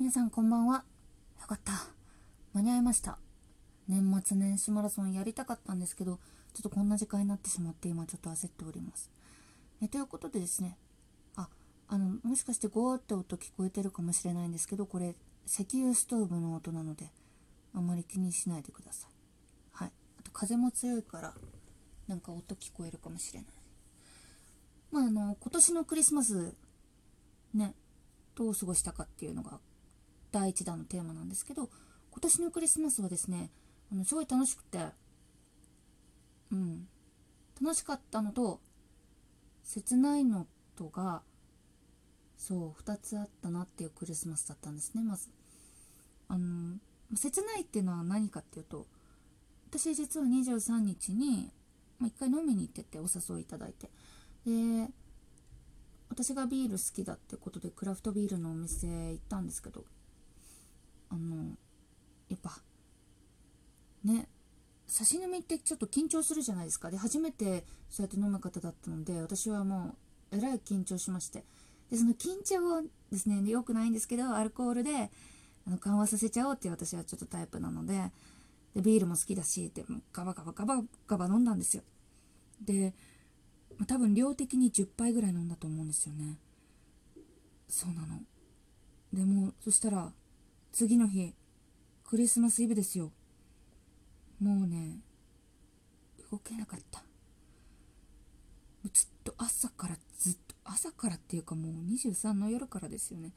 皆さんこんばんは。よかった。間に合いました。年末年始マラソンやりたかったんですけど、ちょっとこんな時間になってしまって今ちょっと焦っております。えということでですね、あ、あの、もしかしてゴーって音聞こえてるかもしれないんですけど、これ石油ストーブの音なので、あまり気にしないでください。はい。あと風も強いから、なんか音聞こえるかもしれない。まああの、今年のクリスマス、ね、どう過ごしたかっていうのが第1弾のテーマなんですけど今年のクリスマスはですねあのすごい楽しくてうん。楽しかったのと切ないのとがそう2つあったなっていうクリスマスだったんですねまず。あの切ないっていうのは何かっていうと私実は23日に、ま、1回飲みに行っててお誘いいただいて。で私がビール好きだってことでクラフトビールのお店行ったんですけどあのやっぱね差し飲みってちょっと緊張するじゃないですか。で初めてそうやって飲む方だったので私はもうえらい緊張しまして。でその緊張をですね。良くないんですけどアルコールであの緩和させちゃおうっていう私はちょっとタイプなのででビールも好きだしってガバガバガバガバ飲んだんですよ。で多分量的に10杯ぐらい飲んだと思うんですよね。そうなの。でもそしたら次の日クリスマスイブですよ。もうね動けなかった。ずっと朝からずっと朝からっていうかもう23の夜からですよね。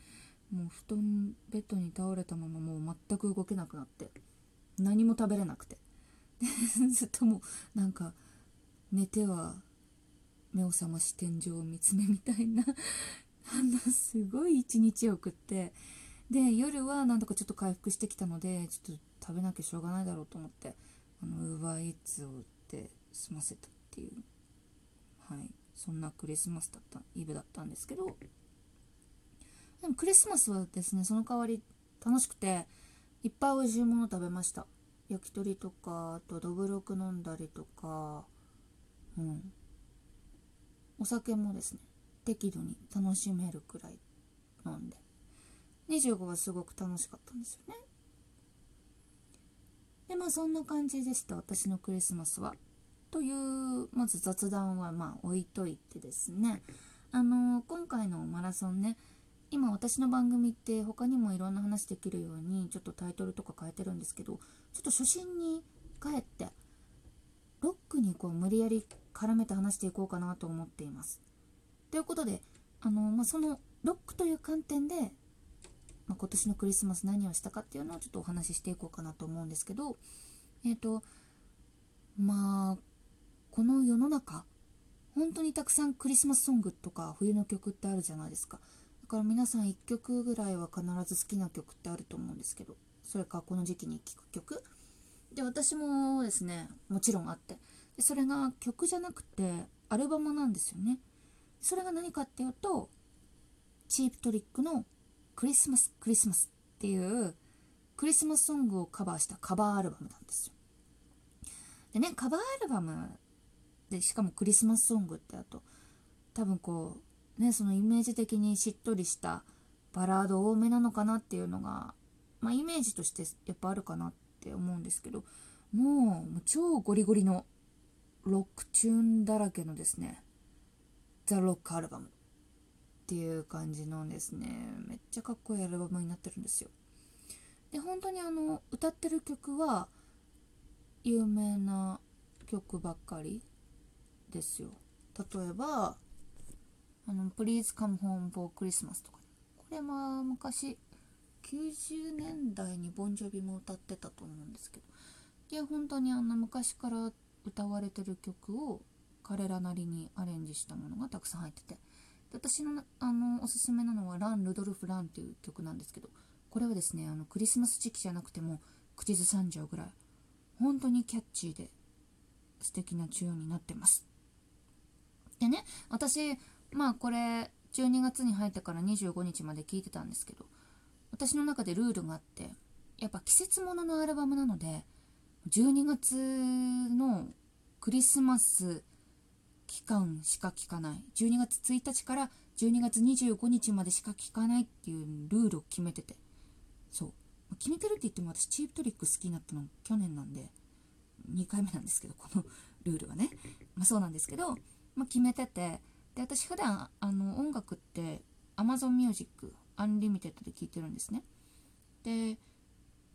もう布団ベッドに倒れたままもう全く動けなくなって何も食べれなくて。ずっともうなんか寝ては目を覚まし天井を見つめみたいな あのすごい一日を送ってで夜はなんとかちょっと回復してきたのでちょっと食べなきゃしょうがないだろうと思ってあのウーバーイーツを売って済ませたっていうはい。そんなクリスマスだったイブだったんですけど。でもクリスマスはですねその代わり楽しくていっぱい美味しいもの食べました。焼き鳥とかあとどぶろく飲んだりとかうん。お酒もですね適度に楽しめるくらい飲んで。25はすごく楽しかったんですよね。でまあそんな感じでした。私のクリスマスは。というまず雑談はまあ置いといてですね。あの今回のマラソンね今私の番組って他にもいろんな話できるようにちょっとタイトルとか変えてるんですけどちょっと初心に帰ってロックにこう無理やり絡めて話していこうかなと思っています。ということであの、まあ、そのロックという観点でまあ、今年のクリスマス何をしたかっていうのをちょっとお話ししていこうかなと思うんですけどえっ、ー、とまあこの世の中本当にたくさんクリスマスソングとか冬の曲ってあるじゃないですか。だから皆さん1曲ぐらいは必ず好きな曲ってあると思うんですけどそれかこの時期に聴く曲。で私もですねもちろんあって。でそれが曲じゃなくてアルバムなんですよね。それが何かっていうとチープトリックのクリスマスクリスマスっていうクリスマスソングをカバーしたカバーアルバムなんですよ。でねカバーアルバムでしかもクリスマスソングってあと多分こうねそのイメージ的にしっとりしたバラード多めなのかなっていうのがまあイメージとしてやっぱあるかなって思うんですけどもう超ゴリゴリのロックチューンだらけのですねザ・ロックアルバムっていう感じのですねめっちゃかっこいいアルバムになってるんですよ。で本当にあの歌ってる曲は有名な曲ばっかりですよ。例えばあの「Please Come Home for Christmas」とか。これは昔90年代にボンジョビも歌ってたと思うんですけど。で本当にあの昔から歌われてる曲を彼らなりにアレンジしたものがたくさん入ってて。私のあのおすすめなのは「ラン・ルドルフ・ラン」っていう曲なんですけどこれはですねあのクリスマス時期じゃなくても口ずさんじゃうぐらい本当にキャッチーで素敵なチューンになってます。でね私まあこれ12月に入ってから25日まで聴いてたんですけど私の中でルールがあってやっぱ季節もののアルバムなので12月のクリスマス期間しか聞かない。12月1日から12月25日までしか聞かないっていうルールを決めてて。そう。決めてるって言っても私チープトリック好きになったの去年なんで2回目なんですけどこのルールはね、まあ、そうなんですけど、まあ、決めてて。で私普段あの音楽って Amazon Music Unlimited で聴いてるんですね。で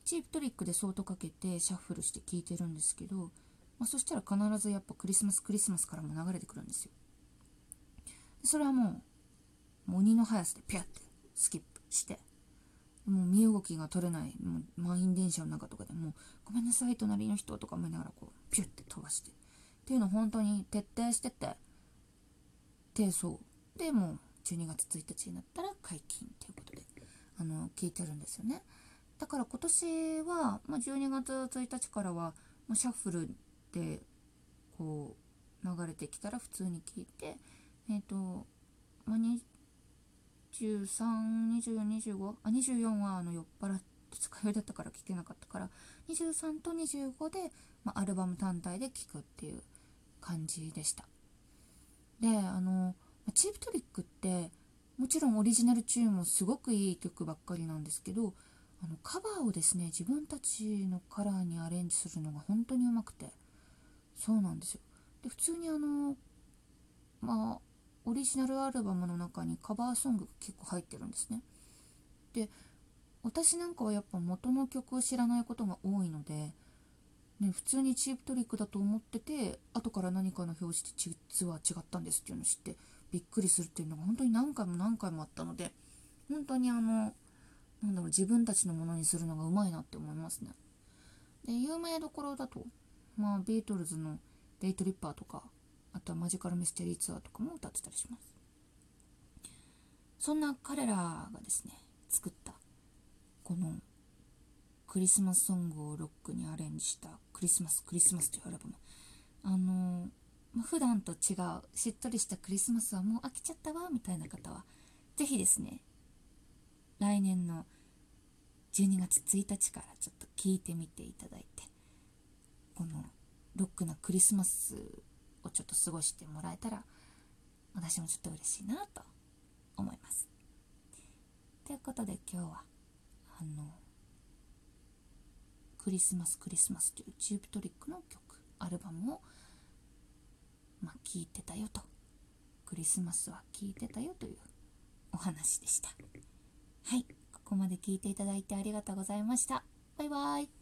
チープトリックでソートかけてシャッフルして聴いてるんですけど、まあ、そしたら必ずやっぱクリスマスクリスマスからも流れてくるんですよ。それはもう鬼の速さでピャってスキップしてもう身動きが取れないもう満員電車の中とかでもうごめんなさい隣の人とか思いながらこうピュッて飛ばしてっていうのを本当に徹底しててでそうでもう12月1日になったら解禁っていうことであの聞いてるんですよね。だから今年は、まあ、12月1日からは、まあ、シャッフルでこう流れてきたら普通に聞いてえっ、ー、と、ま、23、24、25あ24はあの酔っ払って二日酔いだったから聞けなかったから23と25で、まあ、アルバム単体で聴くっていう感じでした。であのチープトリックってもちろんオリジナルチューンもすごくいい曲ばっかりなんですけどあのカバーをですね自分たちのカラーにアレンジするのが本当にうまくてそうなんですよ。で普通にあのまあオリジナルアルバムの中にカバーソングが結構入ってるんですね。で私なんかはやっぱ元の曲を知らないことが多いので、ね、普通にチープトリックだと思ってて後から何かの表紙で実は違ったんですっていうのを知ってびっくりするっていうのが本当に何回も何回もあったので本当にあのなんだろう自分たちのものにするのがうまいなって思いますね。で有名どころだとまあビートルズの「デイトリッパー」とかあとはマジカルミステリーツアーとかも歌ってたりします。そんな彼らがですね作ったこのクリスマスソングをロックにアレンジしたクリスマスクリスマスというアルバム。あのまあ、普段と違うしっとりしたクリスマスはもう飽きちゃったわみたいな方は是非ですね来年の12月1日からちょっと聞いてみていただいてロックなクリスマスをちょっと過ごしてもらえたら私もちょっと嬉しいなと思います。ということで今日はあのクリスマスクリスマスというチューブトリックの曲アルバムをまあ聞いてたよとクリスマスは聞いてたよというお話でした。はい、ここまで聞いていただいてありがとうございました。バイバイ。